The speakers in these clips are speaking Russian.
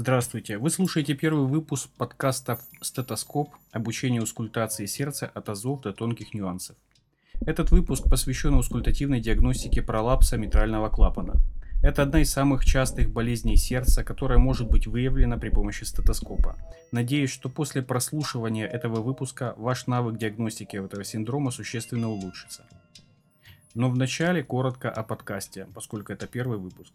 Здравствуйте! Вы слушаете первый выпуск подкаста «Стетоскоп. Обучение аускультации сердца от азов до тонких нюансов». Этот выпуск посвящен аускультативной диагностике пролапса митрального клапана. Это одна из самых частых болезней сердца, которая может быть выявлена при помощи стетоскопа. Надеюсь, что после прослушивания этого выпуска ваш навык диагностики этого синдрома существенно улучшится. Но вначале коротко о подкасте, поскольку это первый выпуск.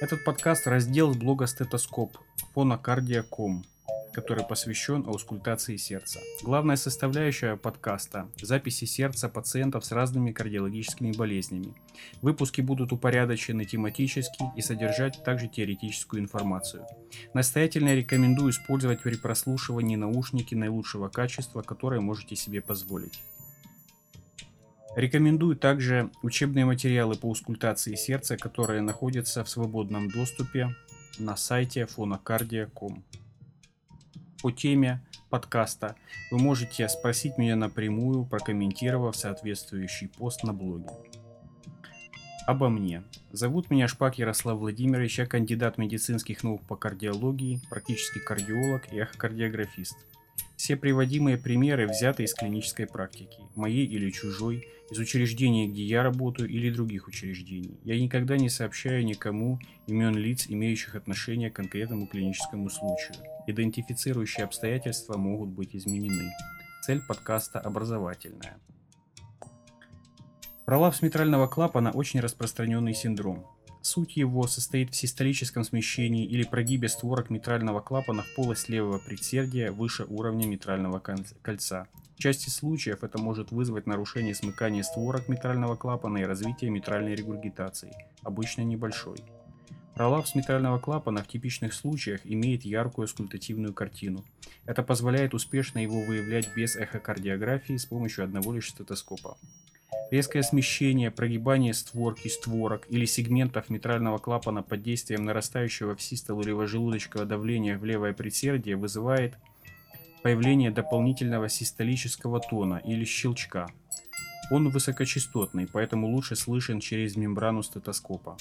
Этот подкаст раздел блога Стетоскоп фонокардия.ком, который посвящен аускультации сердца. Главная составляющая подкаста – записи сердца пациентов с разными кардиологическими болезнями. Выпуски будут упорядочены тематически и содержать также теоретическую информацию. Настоятельно рекомендую использовать при прослушивании наушники наилучшего качества, которые можете себе позволить. Рекомендую также учебные материалы по аускультации сердца, которые находятся в свободном доступе на сайте fonocardia.com. По теме подкаста вы можете спросить меня напрямую, прокомментировав соответствующий пост на блоге. Обо мне. Зовут меня Шпак Ярослав Владимирович, я кандидат медицинских наук по кардиологии, практически кардиолог и эхокардиографист – все приводимые примеры взяты из клинической практики, моей или чужой, из учреждения, где я работаю, или других учреждений. Я никогда не сообщаю никому имен лиц, имеющих отношение к конкретному клиническому случаю. Идентифицирующие обстоятельства могут быть изменены. Цель подкаста образовательная. Пролапс митрального клапана очень распространенный синдром. Суть его состоит в систолическом смещении или прогибе створок митрального клапана в полость левого предсердия выше уровня митрального кольца. В части случаев это может вызвать нарушение смыкания створок митрального клапана и развитие митральной регургитации, обычно небольшой. Пролапс митрального клапана в типичных случаях имеет яркую аскультативную картину. Это позволяет успешно его выявлять без эхокардиографии с помощью одного лишь стетоскопа. Резкое смещение, прогибание створки, створок или сегментов митрального клапана под действием нарастающего в систолу желудочкового давления в левое предсердие вызывает появление дополнительного систолического тона или щелчка. Он высокочастотный, поэтому лучше слышен через мембрану стетоскопа.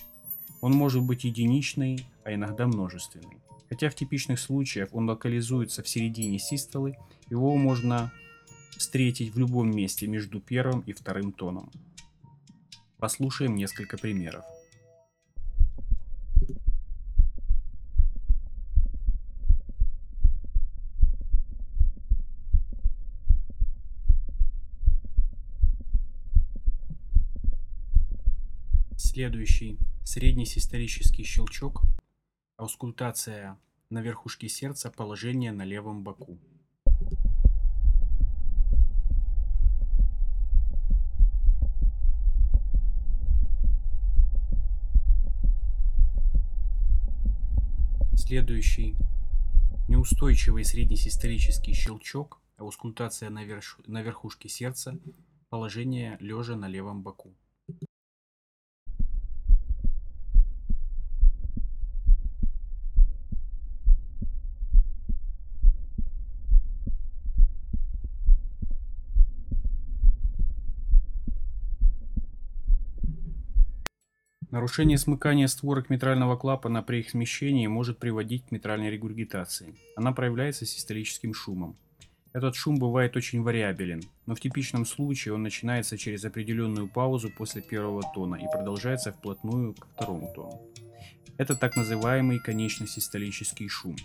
Он может быть единичный, а иногда множественный. Хотя в типичных случаях он локализуется в середине систолы, его можно встретить в любом месте между первым и вторым тоном. Послушаем несколько примеров. Следующий среднесисторический щелчок, аускультация на верхушке сердца, положение на левом боку. Следующий неустойчивый среднесисторический щелчок, аускультация на верхушке сердца, положение лежа на левом боку. Нарушение смыкания створок митрального клапана при их смещении может приводить к митральной регургитации. Она проявляется систолическим шумом. Этот шум бывает очень вариабелен, но в типичном случае он начинается через определенную паузу после первого тона и продолжается вплотную к второму тону. Это так называемый конечно-систолический шум.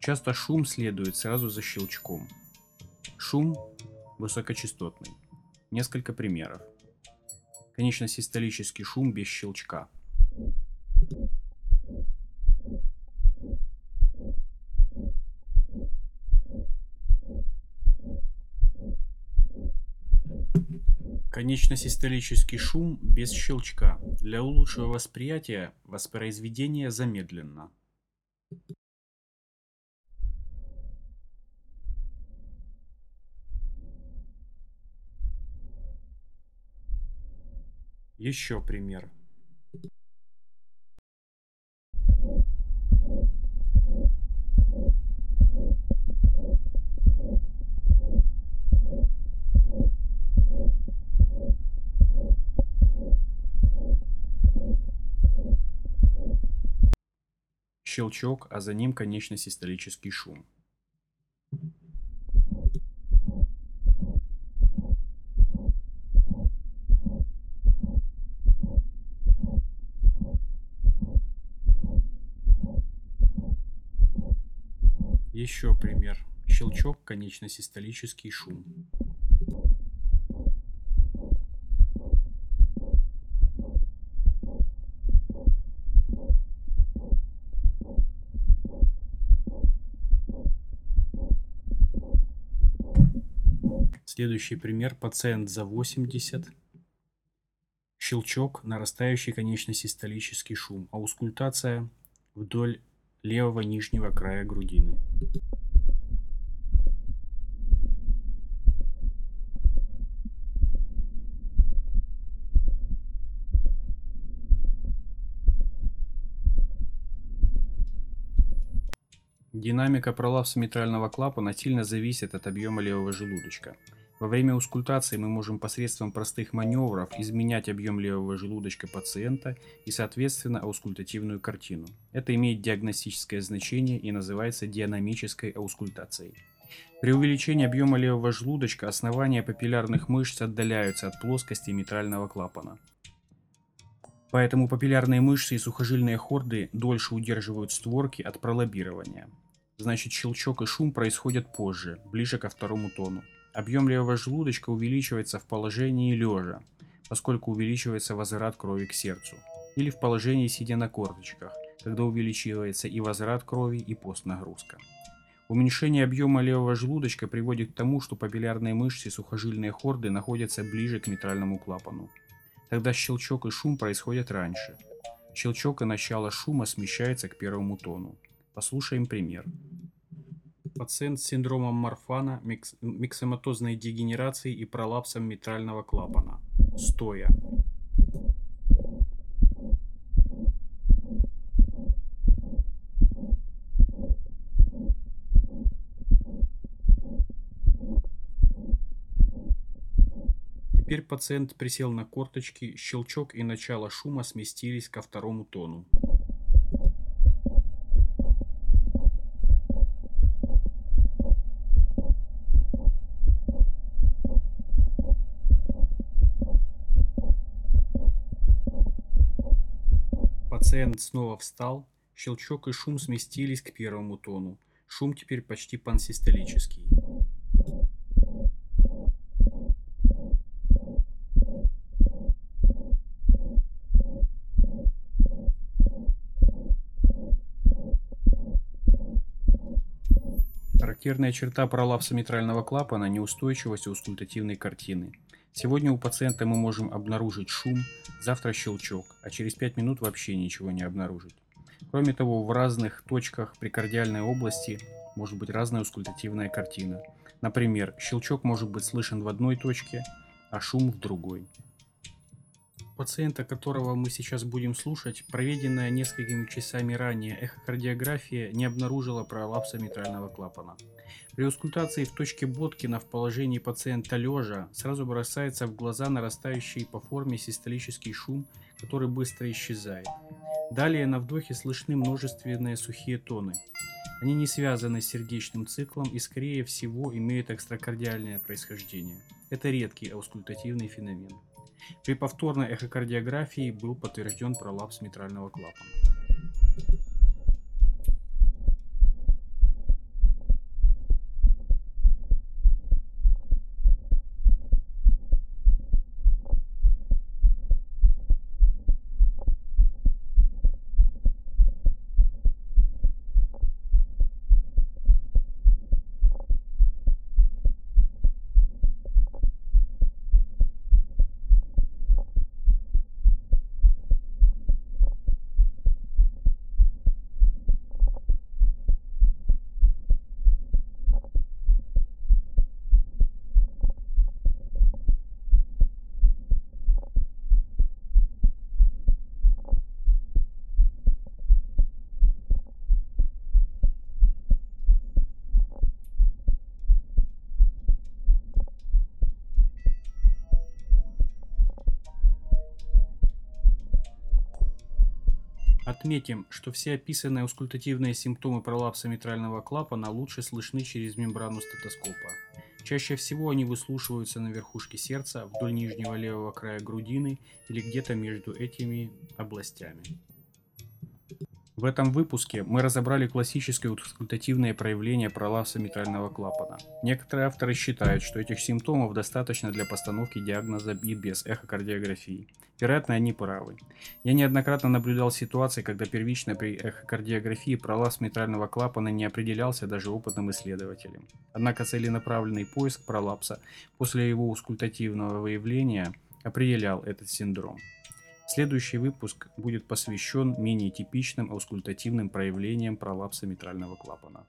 Часто шум следует сразу за щелчком. Шум высокочастотный. Несколько примеров. Конечно-систолический шум без щелчка. Конечно-систолический шум без щелчка. Для лучшего восприятия воспроизведение замедленно. Еще пример. щелчок, а за ним конечно-систолический шум. Еще пример. Щелчок, конечно-систолический шум. Следующий пример. Пациент за 80. Щелчок, нарастающий конечно-систолический шум. Аускультация вдоль левого нижнего края грудины. Динамика пролапса митрального клапана сильно зависит от объема левого желудочка. Во время аускультации мы можем посредством простых маневров изменять объем левого желудочка пациента и, соответственно, аускультативную картину. Это имеет диагностическое значение и называется динамической аускультацией. При увеличении объема левого желудочка основания папиллярных мышц отдаляются от плоскости митрального клапана. Поэтому папиллярные мышцы и сухожильные хорды дольше удерживают створки от пролоббирования. Значит, щелчок и шум происходят позже, ближе ко второму тону. Объем левого желудочка увеличивается в положении лежа, поскольку увеличивается возврат крови к сердцу. Или в положении сидя на корточках, когда увеличивается и возврат крови, и постнагрузка. Уменьшение объема левого желудочка приводит к тому, что папиллярные мышцы и сухожильные хорды находятся ближе к митральному клапану. Тогда щелчок и шум происходят раньше. Щелчок и начало шума смещается к первому тону. Послушаем пример. Пациент с синдромом Марфана, микс, миксоматозной дегенерацией и пролапсом митрального клапана. Стоя. Теперь пациент присел на корточки, щелчок и начало шума сместились ко второму тону. Пациент снова встал, щелчок и шум сместились к первому тону. Шум теперь почти пансистолический. Характерная черта пролапса митрального клапана – неустойчивость аускультативной картины. Сегодня у пациента мы можем обнаружить шум, завтра щелчок, а через 5 минут вообще ничего не обнаружить. Кроме того, в разных точках прикардиальной области может быть разная аускультативная картина. Например, щелчок может быть слышен в одной точке, а шум в другой. Пациента, которого мы сейчас будем слушать, проведенная несколькими часами ранее эхокардиография не обнаружила пролапса митрального клапана. При аускультации в точке Боткина в положении пациента лежа сразу бросается в глаза нарастающий по форме систолический шум, который быстро исчезает. Далее на вдохе слышны множественные сухие тоны. Они не связаны с сердечным циклом и скорее всего имеют экстракардиальное происхождение. Это редкий аускультативный феномен. При повторной эхокардиографии был подтвержден пролапс митрального клапана. Отметим, что все описанные аускультативные симптомы пролапса митрального клапана лучше слышны через мембрану стетоскопа. Чаще всего они выслушиваются на верхушке сердца, вдоль нижнего левого края грудины или где-то между этими областями. В этом выпуске мы разобрали классические аускультативные проявления пролапса митрального клапана. Некоторые авторы считают, что этих симптомов достаточно для постановки диагноза и без эхокардиографии. Вероятно, они правы. Я неоднократно наблюдал ситуации, когда первично при эхокардиографии пролапс митрального клапана не определялся даже опытным исследователем. Однако целенаправленный поиск пролапса после его аускультативного выявления определял этот синдром. Следующий выпуск будет посвящен менее типичным аускультативным проявлениям пролапса митрального клапана.